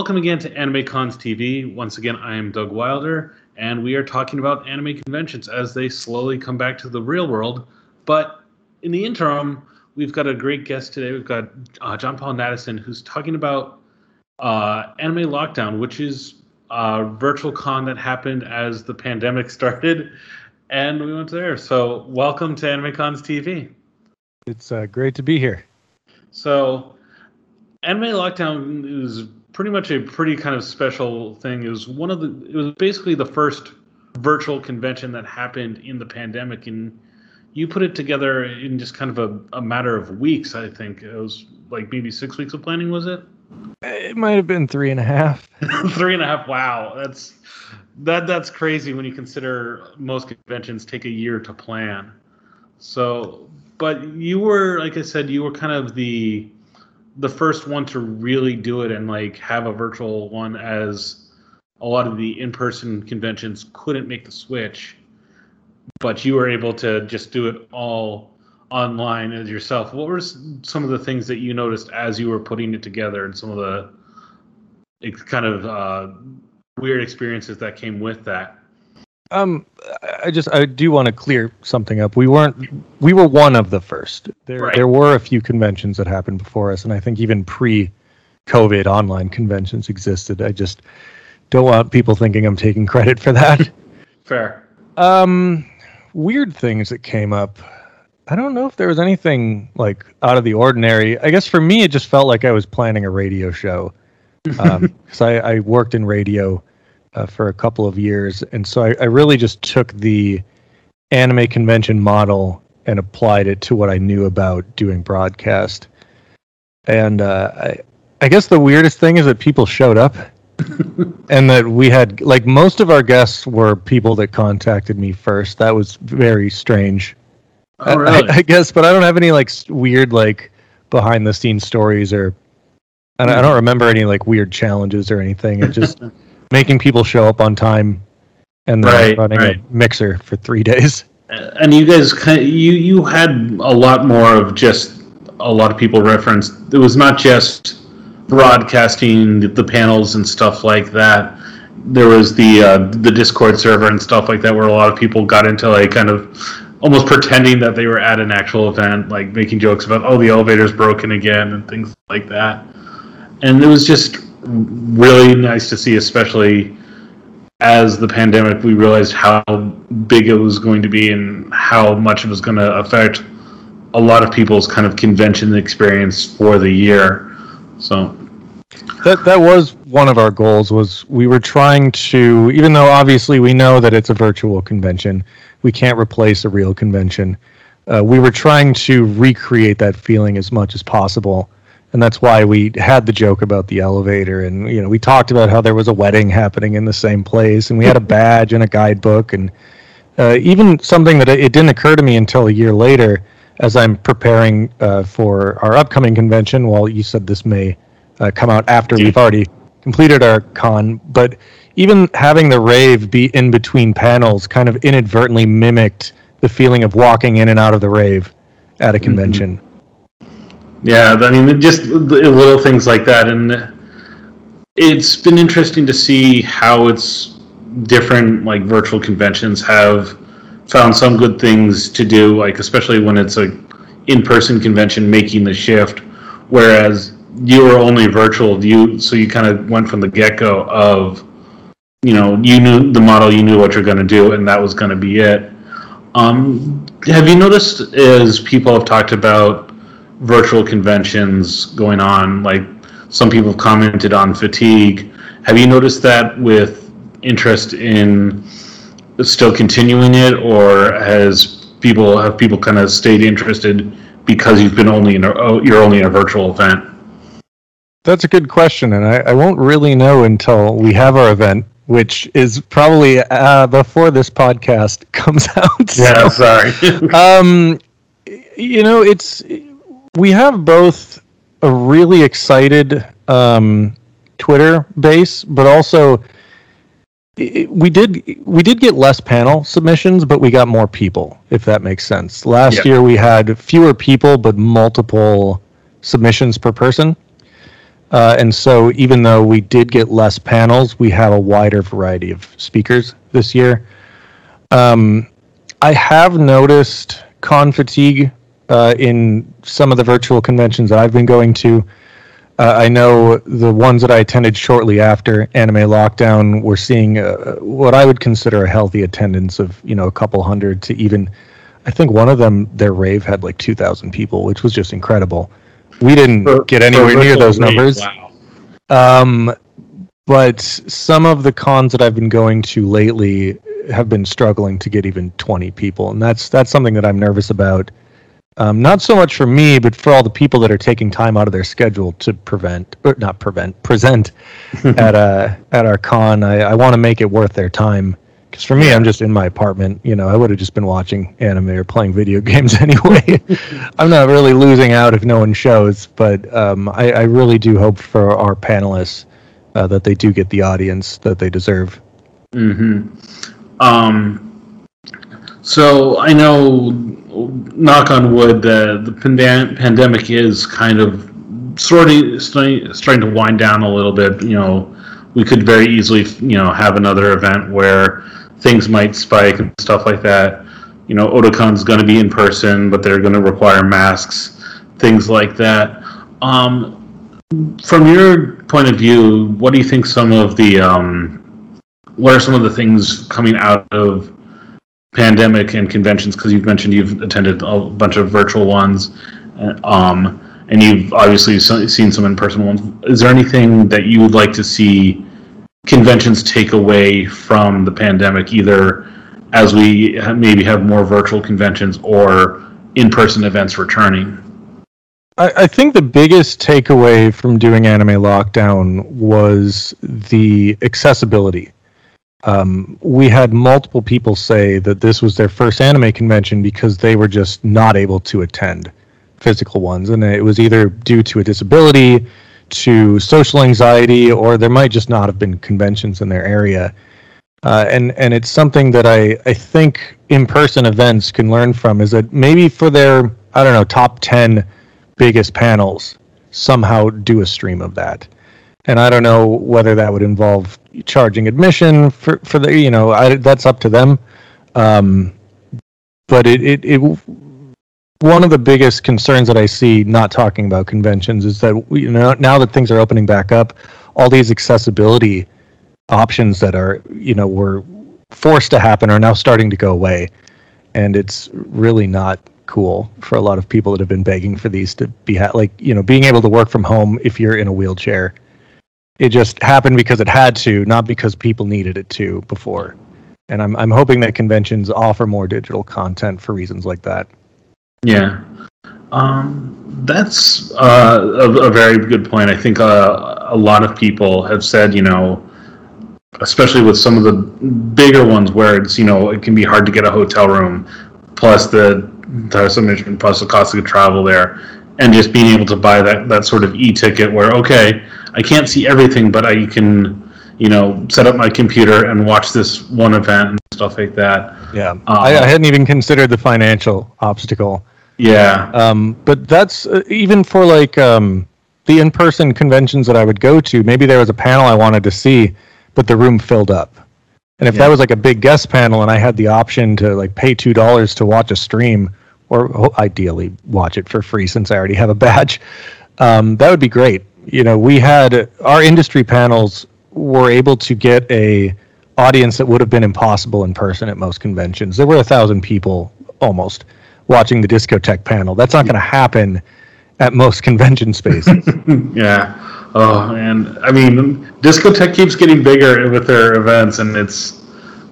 welcome again to Anime Cons TV. Once again, I am Doug Wilder, and we are talking about anime conventions as they slowly come back to the real world. But in the interim, we've got a great guest today. We've got uh, John Paul Nattison, who's talking about uh, Anime Lockdown, which is a virtual con that happened as the pandemic started, and we went there. So, welcome to Anime Cons TV. It's uh, great to be here. So, Anime Lockdown is pretty much a pretty kind of special thing. It was one of the. It was basically the first virtual convention that happened in the pandemic, and you put it together in just kind of a, a matter of weeks. I think it was like maybe six weeks of planning. Was it? It might have been three and a half. three and a half. Wow, that's that that's crazy when you consider most conventions take a year to plan. So, but you were like I said, you were kind of the the first one to really do it and like have a virtual one as a lot of the in-person conventions couldn't make the switch but you were able to just do it all online as yourself. What were some of the things that you noticed as you were putting it together and some of the kind of uh, weird experiences that came with that um, I just I do want to clear something up. We weren't we were one of the first. There right. there were a few conventions that happened before us, and I think even pre-COVID online conventions existed. I just don't want people thinking I'm taking credit for that. Fair. Um, weird things that came up. I don't know if there was anything like out of the ordinary. I guess for me, it just felt like I was planning a radio show because um, I, I worked in radio uh, for a couple of years, and so I, I really just took the anime convention model and applied it to what I knew about doing broadcast. And uh, I, I guess the weirdest thing is that people showed up, and that we had like most of our guests were people that contacted me first. That was very strange. Oh, really? I, I guess, but I don't have any like weird like behind the scenes stories or I don't, I don't remember any like weird challenges or anything. It just making people show up on time and then right, running right. a mixer for three days. And you guys, you you had a lot more of just a lot of people referenced. It was not just broadcasting the panels and stuff like that. There was the uh, the Discord server and stuff like that, where a lot of people got into like kind of almost pretending that they were at an actual event, like making jokes about oh the elevator's broken again and things like that. And it was just really nice to see, especially as the pandemic, we realized how big it was going to be and how much it was going to affect a lot of people's kind of convention experience for the year. So that that was one of our goals was we were trying to even though obviously we know that it's a virtual convention, we can't replace a real convention. Uh, we were trying to recreate that feeling as much as possible and that's why we had the joke about the elevator. And you know we talked about how there was a wedding happening in the same place. And we had a badge and a guidebook. And uh, even something that it didn't occur to me until a year later as i'm preparing uh, for our upcoming convention. Well you said this may uh, come out after we've already completed our con. But even having the rave be in between panels kind of inadvertently mimicked the feeling of walking in and out of the rave at a mm-hmm. convention. mm-hmm yeah, I mean, just little things like that, and it's been interesting to see how it's different. Like virtual conventions have found some good things to do, like especially when it's a in-person convention making the shift, whereas you were only virtual. You so you kind of went from the get-go of you know you knew the model, you knew what you're going to do, and that was going to be it. Um, have you noticed as people have talked about virtual conventions going on. Like some people have commented on fatigue. Have you noticed that with interest in still continuing it, or has people have people kind of stayed interested because you've been only in a, oh, you're only in a virtual event? That's a good question, and I, I won't really know until we have our event, which is probably uh, before this podcast comes out. Yeah, sorry. um, you know, it's we have both a really excited um, Twitter base, but also we did we did get less panel submissions, but we got more people. If that makes sense. Last yeah. year we had fewer people, but multiple submissions per person. Uh, and so, even though we did get less panels, we have a wider variety of speakers this year. Um, I have noticed con fatigue uh, in some of the virtual conventions that I've been going to. Uh, I know the ones that I attended shortly after anime lockdown were seeing uh, what I would consider a healthy attendance of you know a couple hundred to even. I think one of them, their rave had like two thousand people, which was just incredible. We didn't For- get anywhere near those rave, numbers. Wow. Um, but some of the cons that I've been going to lately have been struggling to get even 20 people, and that's that's something that I'm nervous about. Um, not so much for me, but for all the people that are taking time out of their schedule to prevent, or not prevent, present at uh at our con. I, I want to make it worth their time. Because for me, I'm just in my apartment. You know, I would have just been watching anime or playing video games anyway. I'm not really losing out if no one shows, but um, I, I really do hope for our panelists uh, that they do get the audience that they deserve. hmm Um, so I know, knock on wood, the the pandem- pandemic is kind of sort of starting, starting to wind down a little bit. You know, we could very easily, you know, have another event where things might spike and stuff like that. You know, Otakon's going to be in person, but they're going to require masks, things like that. Um, from your point of view, what do you think some of the um, what are some of the things coming out of pandemic and conventions? Because you've mentioned you've attended a bunch of virtual ones, uh, um, and you've obviously seen some in-person ones. Is there anything that you would like to see conventions take away from the pandemic, either as we maybe have more virtual conventions or in-person events returning? I, I think the biggest takeaway from doing Anime Lockdown was the accessibility. Um, we had multiple people say that this was their first anime convention because they were just not able to attend physical ones, and it was either due to a disability, to social anxiety, or there might just not have been conventions in their area. Uh, and and it's something that I, I think in-person events can learn from is that maybe for their I don't know top ten biggest panels somehow do a stream of that and i don't know whether that would involve charging admission for for the you know I, that's up to them. Um, but it, it it one of the biggest concerns that i see not talking about conventions is that you know now that things are opening back up all these accessibility options that are you know were forced to happen are now starting to go away. And it's really not cool for a lot of people that have been begging for these to be ha- like you know being able to work from home if you're in a wheelchair it just happened because it had to not because people needed it to before. And i'm i'm hoping that conventions offer more digital content for reasons like that. Yeah, um, that's uh, a, a very good point. I think uh, a lot of people have said, you know, especially with some of the bigger ones where it's, you know, it can be hard to get a hotel room, plus the submission, plus the cost of travel there, and just being able to buy that that sort of e-ticket where okay, I can't see everything, but I can, you know, set up my computer and watch this one event and stuff like that. yeah I, I hadn't even considered the financial obstacle Yeah. Um, but that's uh, even for like um, the in-person conventions that I would go to. Maybe there was a panel I wanted to see, but the room filled up. And if Yeah. that was like a big guest panel, and I had the option to like pay two dollars to watch a stream, or ideally watch it for free since I already have a badge, um, that would be great. You know, we had our industry panels were able to get a audience that would have been impossible in person at most conventions. There were a thousand people almost watching the Discotek panel. That's not going to happen at most convention spaces. Yeah. Oh, and I mean, Discotek keeps getting bigger with their events, and it's.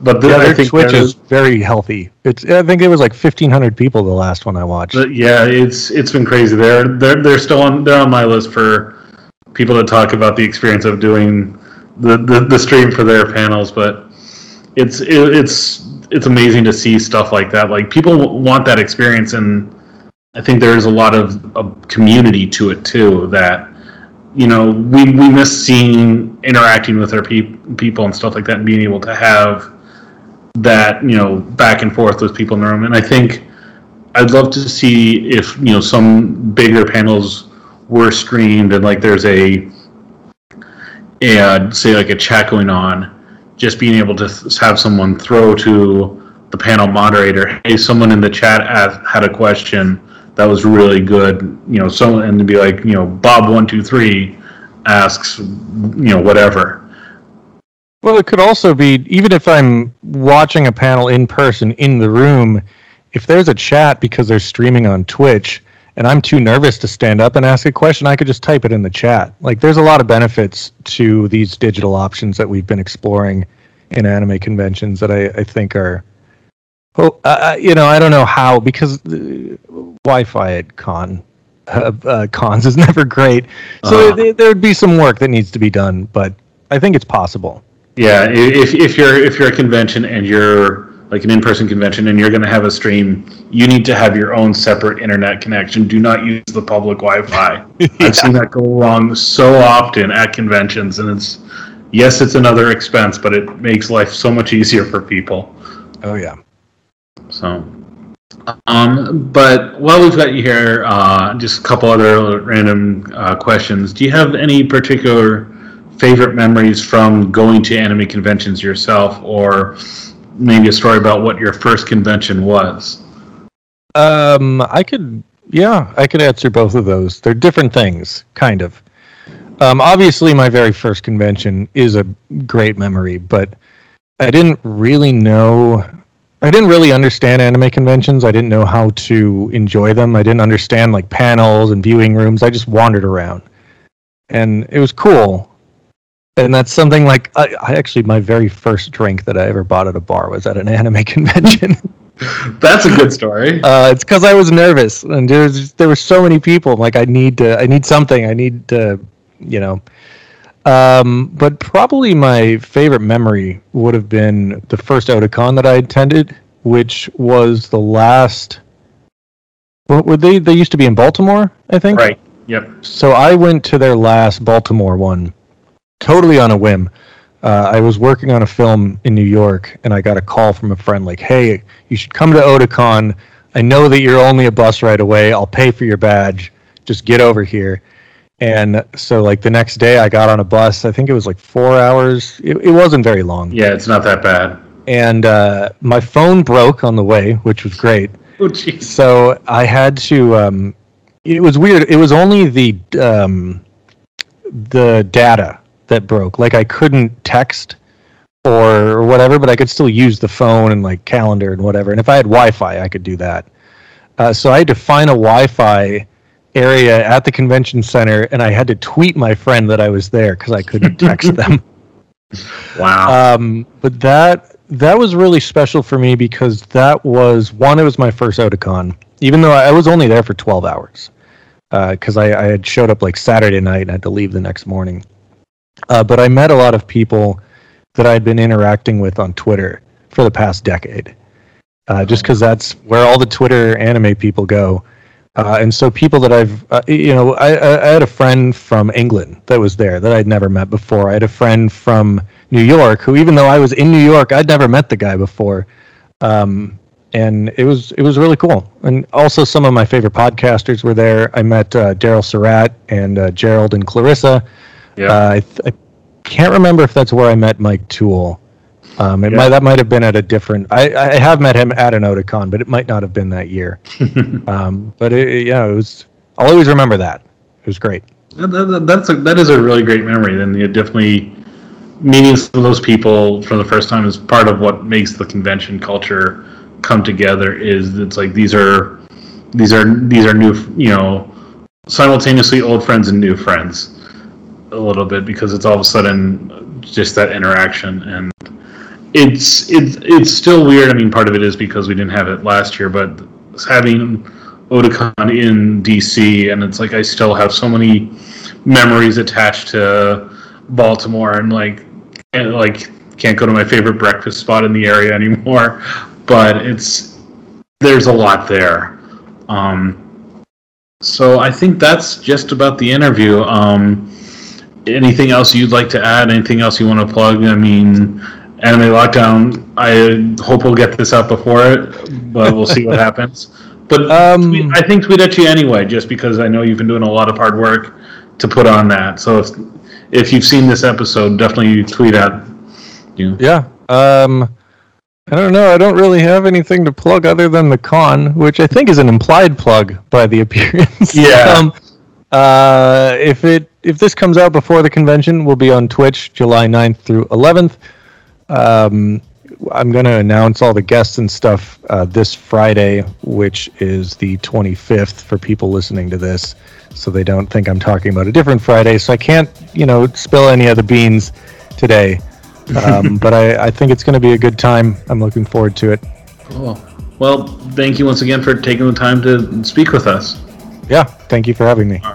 But the, yeah, I their think Twitch is very healthy. It's I think it was like fifteen hundred people the last one I watched. yeah, it's it's been crazy. They're they're they're still on they're on my list for people to talk about the experience of doing the the, the stream for their panels. But it's it, it's it's amazing to see stuff like that. Like people want that experience, and I think there's a lot of, of community to it too. That you know we we miss seeing interacting with our peop people and stuff like that, and being able to have that you know back and forth with people in the room. And I think I'd love to see if you know some bigger panels were streamed and like there's a and say like a chat going on, just being able to th- have someone throw to the panel moderator, hey, someone in the chat asked, had a question that was really good, you know, someone and to be like, you know, Bob one two three asks, you know, whatever. Well, it could also be even if I'm watching a panel in person in the room, if there's a chat because they're streaming on Twitch and I'm too nervous to stand up and ask a question, I could just type it in the chat. Like there's a lot of benefits to these digital options that we've been exploring in anime conventions that I, I think are well, uh, you know, I don't know how because uh, Wi-Fi at con uh, uh, cons is never great. So Uh-huh. there, there would be some work that needs to be done, but I think it's possible. Yeah, if, if you're if you're a convention and you're like an in-person convention and you're going to have a stream, you need to have your own separate internet connection. Do not use the public Wi-Fi. I've seen that go wrong so often at conventions, and it's yes, it's another expense, but it makes life so much easier for people. Oh yeah. So, um, but while we've got you here, uh, just a couple other random uh, questions. Do you have any particular favorite memories from going to anime conventions yourself, or maybe a story about what your first convention was? Um, I could, yeah, I could answer both of those. They're different things, kind of. Um, obviously, my very first convention is a great memory, but I didn't really know. I didn't really understand anime conventions. I didn't know how to enjoy them. I didn't understand like panels and viewing rooms. I just wandered around, and it was cool. And that's something like I, I actually my very first drink that I ever bought at a bar was at an anime convention. That's a good story. Uh, it's because I was nervous, and there was there were so many people. I'm like, I need to, I need something. I need to, you know. Um, but probably my favorite memory would have been the first Otakon that I attended, which was the last. What were they? They used to be in Baltimore, I think. Right. Yep. So I went to their last Baltimore one, totally on a whim. Uh, I was working on a film in New York, and I got a call from a friend like, "Hey, you should come to Otakon. I know that you're only a bus ride away. I'll pay for your badge. Just get over here." And so, like the next day, I got on a bus. I think it was like four hours. It, it wasn't very long. Yeah, it's not that bad. And uh, my phone broke on the way, which was great. Oh, jeez. So I had to. Um, it was weird. It was only the um, the data that broke. Like I couldn't text or whatever, but I could still use the phone and like calendar and whatever. And if I had Wi-Fi, I could do that. Uh, so I had to find a Wi-Fi area at the convention center, and I had to tweet my friend that I was there because I couldn't text them. Wow. Um, but that that was really special for me because that was one. It was my first Otakon, even though I was only there for twelve hours, because I, I had showed up like Saturday night and had to leave the next morning. Uh, but I met a lot of people that I'd been interacting with on Twitter for the past decade, uh, just because that's where all the Twitter anime people go. Uh, and so people that I've, uh, you know, I, I, I had a friend from England that was there that I'd never met before. I had a friend from New York who, even though I was in New York, I'd never met the guy before. Um, and it was it was really cool. And also some of my favorite podcasters were there. I met uh, Daryl Surat and uh, Gerald and Clarissa. Yeah. Uh, I, th- I can't remember if that's where I met Mike Toole. Um, it Yeah. might that might have been at a different. I, I have met him at an Otakon, but it might not have been that year. um, but it, yeah, it was. I'll always remember that. It was great. That, that, that's a, that is a really great memory. You definitely meeting some of those people for the first time is part of what makes the convention culture come together. Is it's like these are these are these are new you know simultaneously old friends and new friends a little bit because it's all of a sudden just that interaction and it's it's it's still weird. I mean, part of it is because we didn't have it last year, but having Otakon in DC, and it's like I still have so many memories attached to Baltimore, and like and like can't go to my favorite breakfast spot in the area anymore. But it's there's a lot there. Um, so I think that's just about the interview. Um, anything else you'd like to add? Anything else you want to plug? I mean, Anime Lockdown. I hope we'll get this out before it, but we'll see what happens. But Um, tweet- I think tweet at you anyway, just because I know you've been doing a lot of hard work to put on that. So if if you've seen this episode, definitely tweet at you. Yeah. Um, I don't know. I don't really have anything to plug other than the con, which I think is an implied plug by the appearance. Yeah. um, uh, if it if this comes out before the convention, we'll be on Twitch July 9th through 11th. Um, I'm going to announce all the guests and stuff uh, this Friday, which is the 25th for people listening to this, so they don't think I'm talking about a different Friday. So I can't, you know, spill any of the beans today. Um, but I, I think it's going to be a good time. I'm looking forward to it. Cool. Well, thank you once again for taking the time to speak with us. Yeah, thank you for having me. All